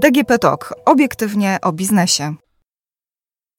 DGP Talk. Obiektywnie o biznesie.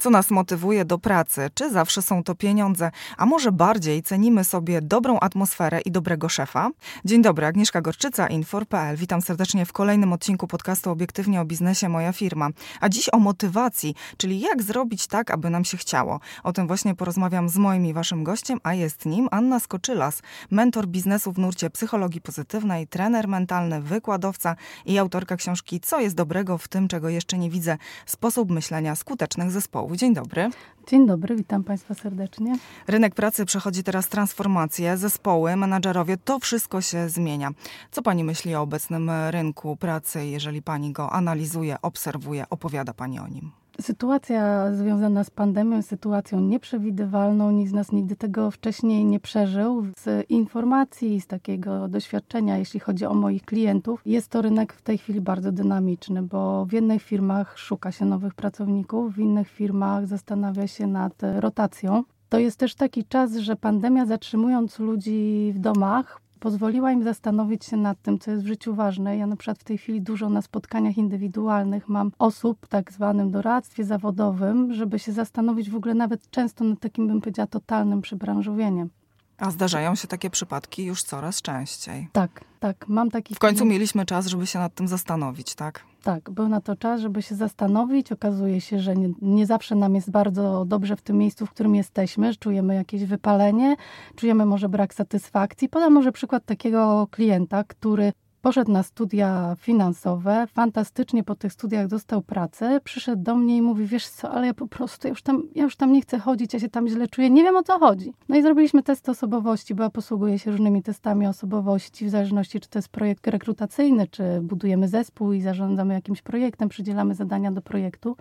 Co nas motywuje do pracy? Czy zawsze są to pieniądze? A może bardziej cenimy sobie dobrą atmosferę i dobrego szefa? Dzień dobry, Agnieszka Gorczyca, Infor.pl. Witam serdecznie w kolejnym odcinku podcastu Obiektywnie o biznesie Moja firma. A dziś o motywacji, czyli jak zrobić tak, aby nam się chciało. O tym właśnie porozmawiam z moim i waszym gościem, a jest nim Anna Skoczylas, mentor biznesu w nurcie psychologii pozytywnej, trener mentalny, wykładowca i autorka książki Co jest dobrego w tym, czego jeszcze nie widzę? Sposób myślenia skutecznych zespołów. Dzień dobry. Dzień dobry, witam Państwa serdecznie. Rynek pracy przechodzi teraz transformację, zespoły, menadżerowie, to wszystko się zmienia. Co Pani myśli o obecnym rynku pracy, jeżeli Pani go analizuje, obserwuje, opowiada Pani o nim? Sytuacja związana z pandemią sytuacją nieprzewidywalną. Nikt z nas nigdy tego wcześniej nie przeżył. Z informacji, z takiego doświadczenia, jeśli chodzi o moich klientów, jest to rynek w tej chwili bardzo dynamiczny, bo w jednych firmach szuka się nowych pracowników, w innych firmach zastanawia się nad rotacją. To jest też taki czas, że pandemia zatrzymując ludzi w domach, pozwoliła im zastanowić się nad tym, co jest w życiu ważne. Ja na przykład w tej chwili dużo na spotkaniach indywidualnych mam osób w tak zwanym doradztwie zawodowym, żeby się zastanowić w ogóle nawet często nad takim, bym powiedziała, totalnym przybranżowieniem. A zdarzają się takie przypadki już coraz częściej. Tak, tak. Mam taki. W końcu mieliśmy czas, żeby się nad tym zastanowić, tak? Tak, był na to czas, żeby się zastanowić. Okazuje się, że nie, nie, zawsze nam jest bardzo dobrze w tym miejscu, w którym jesteśmy, czujemy jakieś wypalenie, czujemy może brak satysfakcji. Podam może przykład takiego klienta, który Poszedł na studia finansowe, fantastycznie po tych studiach dostał pracę, przyszedł do mnie i mówi, wiesz co, ale ja po prostu, ja już, tam, ja już tam nie chcę chodzić, ja się tam źle czuję, nie wiem o co chodzi. No i zrobiliśmy test osobowości, bo ja posługuję się różnymi testami osobowości, w zależności czy to jest projekt rekrutacyjny, czy budujemy zespół i zarządzamy jakimś projektem, przydzielamy zadania do projektu.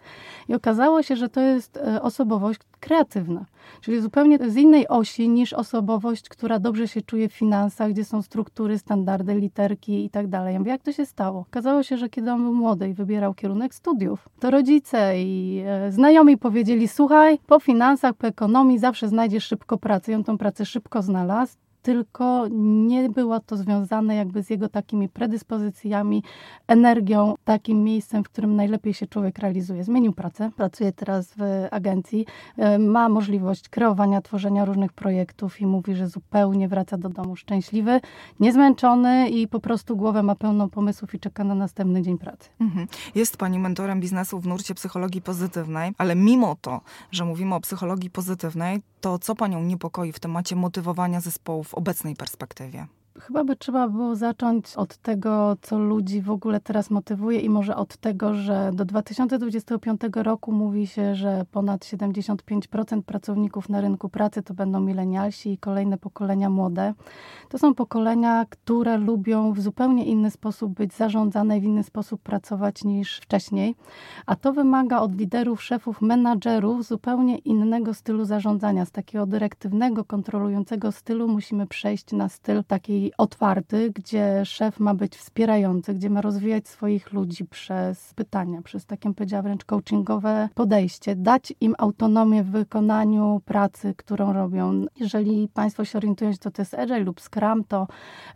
I okazało się, że to jest e, osobowość kreatywna, czyli zupełnie z innej osi niż osobowość, która dobrze się czuje w finansach, gdzie są struktury, standardy, literki i tak dalej. Jak to się stało? Okazało się, że kiedy on był młody i wybierał kierunek studiów, to rodzice i e, znajomi powiedzieli, słuchaj, po finansach, po ekonomii zawsze znajdziesz szybko pracę. I on tą pracę szybko znalazł tylko nie było to związane jakby z jego takimi predyspozycjami, energią, takim miejscem, w którym najlepiej się człowiek realizuje. Zmienił pracę, pracuje teraz w agencji, e, ma możliwość kreowania, tworzenia różnych projektów i mówi, że zupełnie wraca do domu szczęśliwy, niezmęczony i po prostu głowę ma pełną pomysłów i czeka na następny dzień pracy. Mhm. Jest Pani mentorem biznesu w nurcie psychologii pozytywnej, ale mimo to, że mówimy o psychologii pozytywnej, to co Panią niepokoi w temacie motywowania zespołów w obecnej perspektywie? Chyba by trzeba było zacząć od tego, co ludzi w ogóle teraz motywuje i może od tego, że do 2025 roku mówi się, że ponad 75% pracowników na rynku pracy to będą milenialsi i kolejne pokolenia młode. To są pokolenia, które lubią w zupełnie inny sposób być zarządzane w inny sposób pracować niż wcześniej, a to wymaga od liderów, szefów, menadżerów zupełnie innego stylu zarządzania. Z takiego dyrektywnego, kontrolującego stylu musimy przejść na styl takiej otwarty, gdzie szef ma być wspierający, gdzie ma rozwijać swoich ludzi przez pytania, przez takie, powiedziała wręcz coachingowe podejście, dać im autonomię w wykonaniu pracy, którą robią. Jeżeli Państwo się orientują, co to jest Agile lub Scrum, to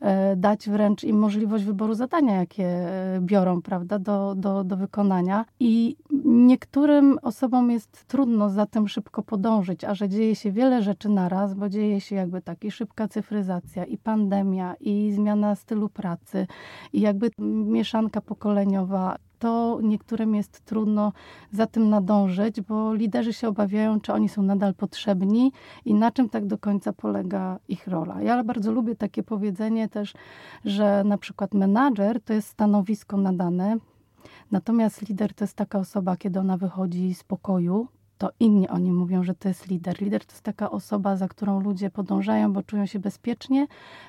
e, dać wręcz im możliwość wyboru zadania, jakie e, biorą, prawda, do, do, do wykonania. I niektórym osobom jest trudno za tym szybko podążyć, a że dzieje się wiele rzeczy naraz, bo dzieje się jakby tak i szybka cyfryzacja, i pandemia, i zmiana stylu pracy, i jakby mieszanka pokoleniowa to niektórym jest trudno za tym nadążyć, bo liderzy się obawiają, czy oni są nadal potrzebni i na czym tak do końca polega ich rola. Ja bardzo lubię takie powiedzenie też, że na przykład menadżer to jest stanowisko nadane, natomiast lider to jest taka osoba, kiedy ona wychodzi z pokoju, to inni oni mówią, że to jest lider. Lider to jest taka osoba, za którą ludzie podążają, bo czują się bezpiecznie,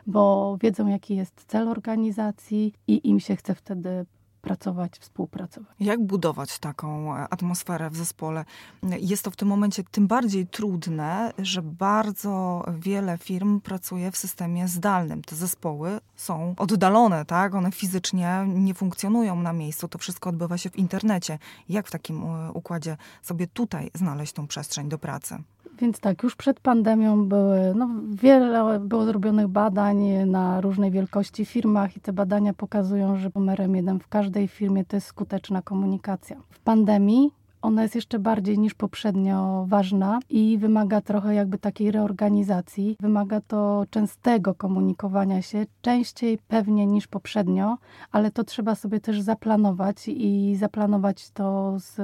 bo wiedzą, jaki jest cel organizacji i im się chce wtedy pracować, współpracować. Jak budować taką e, atmosferę w zespole? Jest to w tym momencie tym bardziej trudne, że bardzo wiele firm pracuje w systemie zdalnym. Te zespoły są oddalone, tak? One fizycznie nie funkcjonują na miejscu. To wszystko odbywa się w internecie. Jak w takim e, układzie sobie tutaj znaleźć tą przestrzeń do pracy? Więc tak, już przed pandemią były, no, wiele było zrobionych badań na różnej wielkości firmach i te badania pokazują, że numerem jeden w każdej firmie to jest skuteczna komunikacja. W pandemii ona jest jeszcze bardziej niż poprzednio ważna i wymaga trochę jakby takiej reorganizacji. Wymaga to częstego komunikowania się, częściej pewnie niż poprzednio, ale to trzeba sobie też zaplanować i zaplanować to z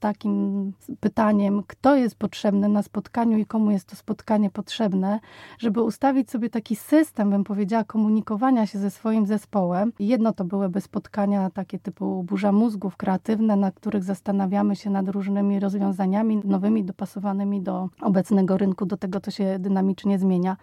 takim pytaniem, kto jest potrzebny na spotkaniu i komu jest to spotkanie potrzebne, żeby ustawić sobie taki system, bym powiedziała, komunikowania się ze swoim zespołem. Jedno to byłyby spotkania takie typu burza mózgów kreatywne, na których zastanawiamy się nad nad różnymi rozwiązaniami nowymi, dopasowanymi do obecnego rynku, do tego, co się dynamicznie zmienia.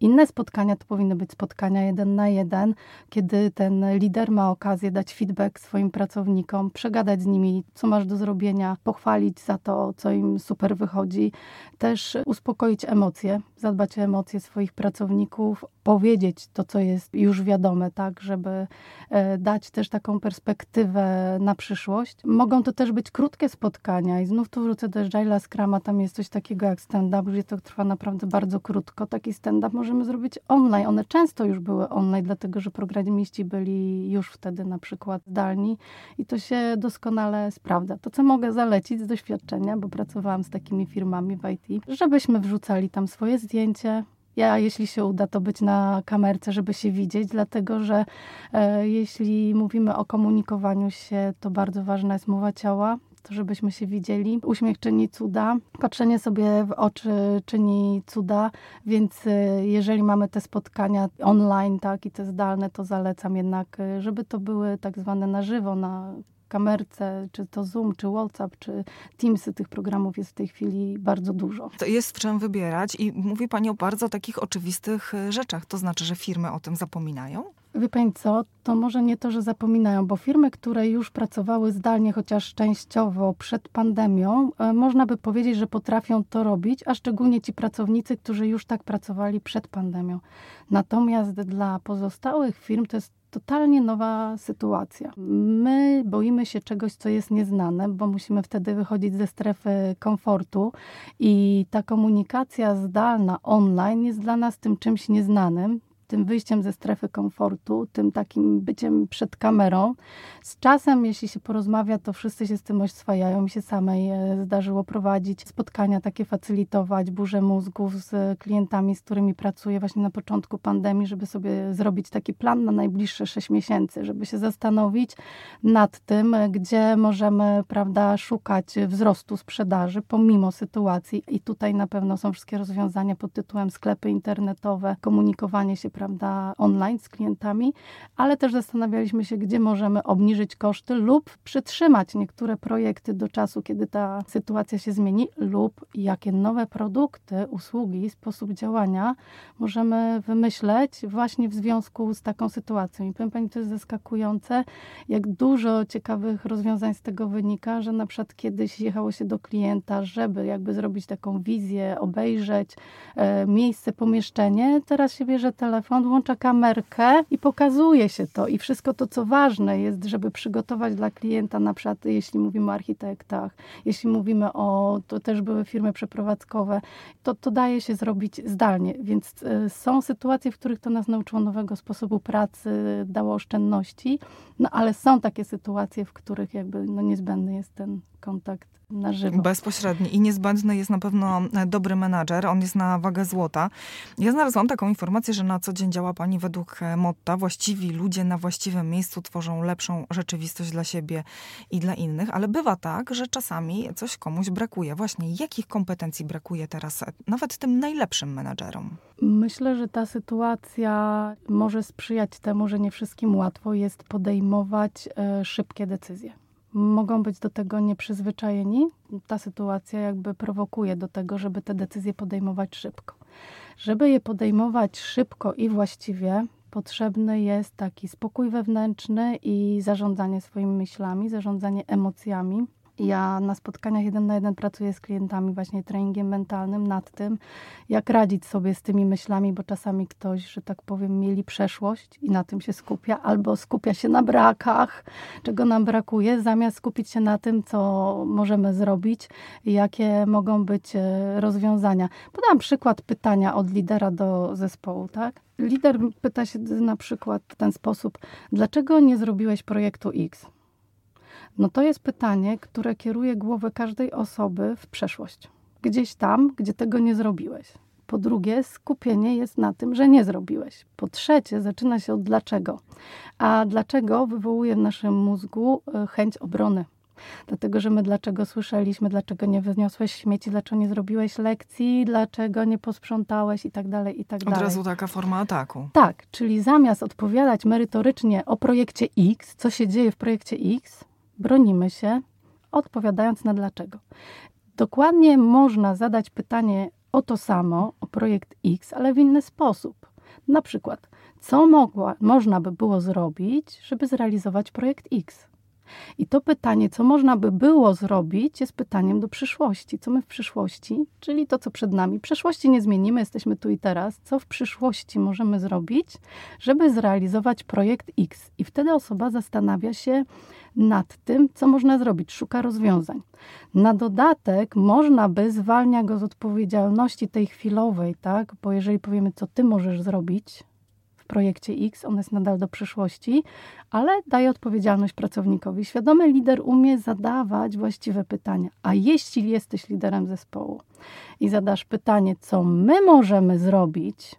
Inne spotkania to powinny być spotkania jeden na jeden, kiedy ten lider ma okazję dać feedback swoim pracownikom, przegadać z nimi, co masz do zrobienia, pochwalić za to, co im super wychodzi, też uspokoić emocje, zadbać o emocje swoich pracowników, powiedzieć to, co jest już wiadome, tak, żeby e, dać też taką perspektywę na przyszłość. Mogą to też być krótkie spotkania i znów tu wrócę do Agile Scrama, tam jest coś takiego jak stand-up, gdzie to trwa naprawdę bardzo krótko. Taki stand-up możemy zrobić online. One często już były online, dlatego że programiści byli już wtedy na przykład zdalni i to się doskonale sprawdza. To, co mogę zalecić z doświadczenia, bo pracowałam z takimi firmami w IT, żebyśmy wrzucali tam swoje zdjęcie, ja, jeśli się uda, to być na kamerce, żeby się widzieć, dlatego że e, jeśli mówimy o komunikowaniu się, to bardzo ważna jest mowa ciała, to żebyśmy się widzieli. Uśmiech czyni cuda, patrzenie sobie w oczy czyni cuda, więc e, jeżeli mamy te spotkania online, tak, i te zdalne, to zalecam jednak, e, żeby to były tak zwane na żywo, na kamerce, czy to Zoom, czy WhatsApp, czy Teamsy, tych programów jest w tej chwili bardzo dużo. To jest w czym wybierać i mówi Pani o bardzo takich oczywistych e, rzeczach. To znaczy, że firmy o tym zapominają? Wie Pani co, to może nie to, że zapominają, bo firmy, które już pracowały zdalnie, chociaż częściowo przed pandemią, e, można by powiedzieć, że potrafią to robić, a szczególnie ci pracownicy, którzy już tak pracowali przed pandemią. Natomiast dla pozostałych firm to jest totalnie nowa sytuacja. My boimy się czegoś, co jest nieznane, bo musimy wtedy wychodzić ze strefy komfortu i ta komunikacja zdalna online jest dla nas tym czymś nieznanym tym wyjściem ze strefy komfortu, tym takim byciem przed kamerą. Z czasem, jeśli się porozmawia, to wszyscy się z tym oswajają. Mi się samej e, zdarzyło prowadzić spotkania takie, facylitować burzę mózgów z klientami, z którymi pracuję właśnie na początku pandemii, żeby sobie zrobić taki plan na najbliższe 6 miesięcy, żeby się zastanowić nad tym, gdzie możemy, prawda, szukać wzrostu sprzedaży pomimo sytuacji. I tutaj na pewno są wszystkie rozwiązania pod tytułem sklepy internetowe, komunikowanie się prawda, online z klientami, ale też zastanawialiśmy się, gdzie możemy obniżyć koszty lub przytrzymać niektóre projekty do czasu, kiedy ta sytuacja się zmieni, lub jakie nowe produkty, usługi, sposób działania możemy wymyśleć właśnie w związku z taką sytuacją. I powiem Pani, to jest zaskakujące, jak dużo ciekawych rozwiązań z tego wynika, że na przykład kiedyś jechało się do klienta, żeby jakby zrobić taką wizję, obejrzeć e, miejsce, pomieszczenie, teraz się bierze telefon, telefon, włącza kamerkę i pokazuje się to. I wszystko to, co ważne jest, żeby przygotować dla klienta, na przykład jeśli mówimy o architektach, jeśli mówimy o, to też były firmy przeprowadzkowe, to, to daje się zrobić zdalnie. Więc y, są sytuacje, w których to nas nauczyło nowego sposobu pracy, dało oszczędności, no ale są takie sytuacje, w których jakby no, niezbędny jest ten kontakt na żywo. Bezpośredni i niezbędny jest na pewno e, dobry menadżer, on jest na wagę złota. Ja znalazłam taką informację, że na co dzień działa pani według e, motta właściwi ludzie na właściwym miejscu tworzą lepszą rzeczywistość dla siebie i dla innych, ale bywa tak, że czasami coś komuś brakuje. Właśnie jakich kompetencji brakuje teraz e, nawet tym najlepszym menadżerom? Myślę, że ta sytuacja może sprzyjać temu, że nie wszystkim łatwo jest podejmować szybkie decyzje mogą być do tego nieprzyzwyczajeni. Ta sytuacja jakby prowokuje do tego, żeby te decyzje podejmować szybko. Żeby je podejmować szybko i właściwie, potrzebny jest taki spokój wewnętrzny i zarządzanie swoimi myślami, zarządzanie emocjami. Ja na spotkaniach jeden na jeden pracuję z klientami właśnie treningiem mentalnym nad tym, jak radzić sobie z tymi myślami, bo czasami ktoś, że tak powiem, mieli przeszłość i na tym się skupia, albo skupia się na brakach, czego nam brakuje, zamiast skupić się na tym, co możemy zrobić jakie mogą być e, rozwiązania. Podam przykład pytania od lidera do zespołu, tak? Lider pyta się na przykład w ten sposób, dlaczego nie zrobiłeś projektu X? No to jest pytanie, które kieruje głowę każdej osoby w przeszłość. Gdzieś tam, gdzie tego nie zrobiłeś. Po drugie, skupienie jest na tym, że nie zrobiłeś. Po trzecie, zaczyna się od dlaczego. A dlaczego wywołuje w naszym mózgu e, chęć obrony. Dlatego, że my dlaczego słyszeliśmy, dlaczego nie wyniosłeś śmieci, dlaczego nie zrobiłeś lekcji, dlaczego nie posprzątałeś i tak dalej, i tak dalej. Od razu taka forma ataku. Tak, czyli zamiast odpowiadać merytorycznie o projekcie X, co się dzieje w projekcie X, bronimy się, odpowiadając na dlaczego. Dokładnie można zadać pytanie o to samo, o projekt X, ale w inny sposób. Na przykład, co mogła, można by było zrobić, żeby zrealizować projekt X? I to pytanie, co można by było zrobić, jest pytaniem do przyszłości. Co my w przyszłości, czyli to, co przed nami. Przeszłości nie zmienimy, jesteśmy tu i teraz. Co w przyszłości możemy zrobić, żeby zrealizować projekt X? I wtedy osoba zastanawia się nad tym, co można zrobić, szuka rozwiązań. Na dodatek można by zwalnia go z odpowiedzialności tej chwilowej, tak? Bo jeżeli powiemy, co ty możesz zrobić, projekcie X, on jest nadal do przyszłości, ale daje odpowiedzialność pracownikowi. Świadomy lider umie zadawać właściwe pytania. A jeśli jesteś liderem zespołu i zadasz pytanie, co my możemy zrobić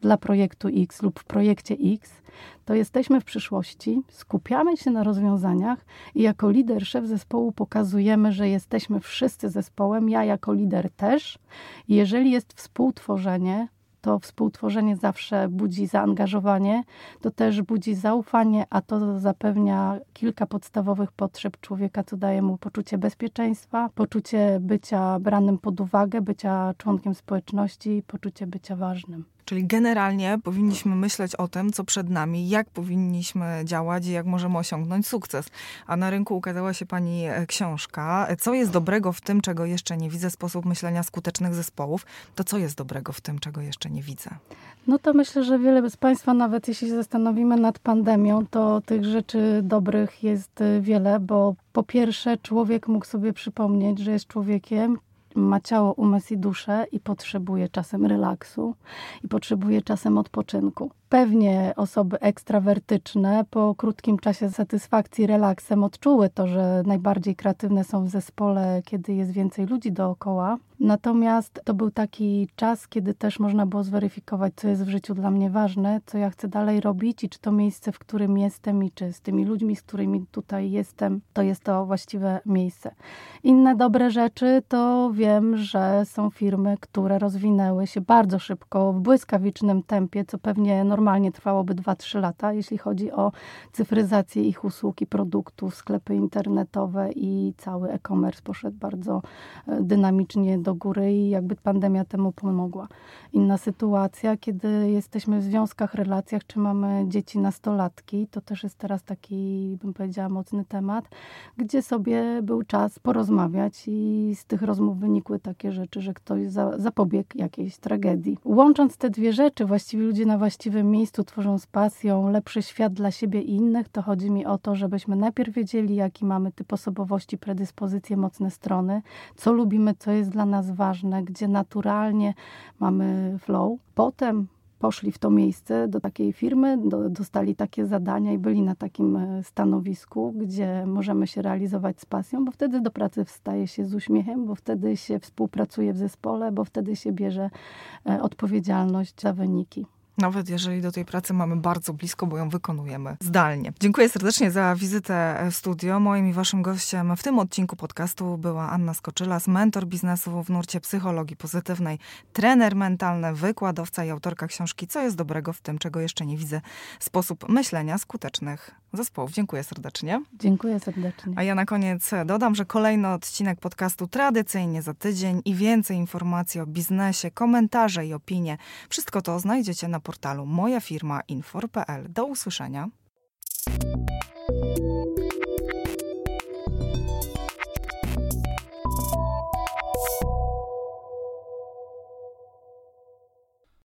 dla projektu X lub w projekcie X, to jesteśmy w przyszłości, skupiamy się na rozwiązaniach i jako lider, szef zespołu pokazujemy, że jesteśmy wszyscy zespołem, ja jako lider też. Jeżeli jest współtworzenie, to współtworzenie zawsze budzi zaangażowanie, to też budzi zaufanie, a to zapewnia kilka podstawowych potrzeb człowieka, co daje mu poczucie bezpieczeństwa, poczucie bycia branym pod uwagę, bycia członkiem społeczności, poczucie bycia ważnym. Czyli generalnie powinniśmy myśleć o tym, co przed nami, jak powinniśmy działać i jak możemy osiągnąć sukces. A na rynku ukazała się Pani e, książka. Co jest dobrego w tym, czego jeszcze nie widzę, sposób myślenia skutecznych zespołów? To co jest dobrego w tym, czego jeszcze nie widzę? No to myślę, że wiele z Państwa, nawet jeśli się zastanowimy nad pandemią, to tych rzeczy dobrych jest e, wiele, bo po pierwsze człowiek mógł sobie przypomnieć, że jest człowiekiem, ma ciało, umysł i duszę i potrzebuje czasem relaksu i potrzebuje czasem odpoczynku. Pewnie osoby ekstrawertyczne po krótkim czasie satysfakcji relaksem odczuły to, że najbardziej kreatywne są w zespole, kiedy jest więcej ludzi dookoła. Natomiast to był taki czas, kiedy też można było zweryfikować, co jest w życiu dla mnie ważne, co ja chcę dalej robić i czy to miejsce, w którym jestem i czy z tymi ludźmi, z którymi tutaj jestem, to jest to właściwe miejsce. Inne dobre rzeczy to wiem, że są firmy, które rozwinęły się bardzo szybko, w błyskawicznym tempie, co pewnie normalnie normalnie trwałoby 2-3 lata, jeśli chodzi o cyfryzację ich usług i produktów, sklepy internetowe i cały e-commerce poszedł bardzo e, dynamicznie do góry i jakby pandemia temu pomogła. Inna sytuacja, kiedy jesteśmy w związkach, relacjach, czy mamy dzieci nastolatki, to też jest teraz taki, bym powiedziała, mocny temat, gdzie sobie był czas porozmawiać i z tych rozmów wynikły takie rzeczy, że ktoś za, zapobiegł jakiejś tragedii. Łącząc te dwie rzeczy, właściwie ludzie na właściwym miejscu tworzą z pasją lepszy świat dla siebie i innych, to chodzi mi o to, żebyśmy najpierw wiedzieli, jaki mamy typ osobowości, predyspozycje, mocne strony, co lubimy, co jest dla nas ważne, gdzie naturalnie mamy flow. Potem poszli w to miejsce do takiej firmy, do, dostali takie zadania i byli na takim e, stanowisku, gdzie możemy się realizować z pasją, bo wtedy do pracy wstaje się z uśmiechem, bo wtedy się współpracuje w zespole, bo wtedy się bierze e, odpowiedzialność za wyniki. Nawet jeżeli do tej pracy mamy bardzo blisko, bo ją wykonujemy zdalnie. Dziękuję serdecznie za wizytę w studio. Moim i waszym gościem w tym odcinku podcastu była Anna Skoczylas, mentor biznesu w nurcie psychologii pozytywnej, trener mentalny, wykładowca i autorka książki Co jest dobrego w tym, czego jeszcze nie widzę. Sposób myślenia skutecznych zespołów. Dziękuję serdecznie. Dziękuję serdecznie. A ja na koniec dodam, że kolejny odcinek podcastu tradycyjnie za tydzień i więcej informacji o biznesie, komentarze i opinie. Wszystko to znajdziecie na portalu moja firma infor.pl. Do usłyszenia.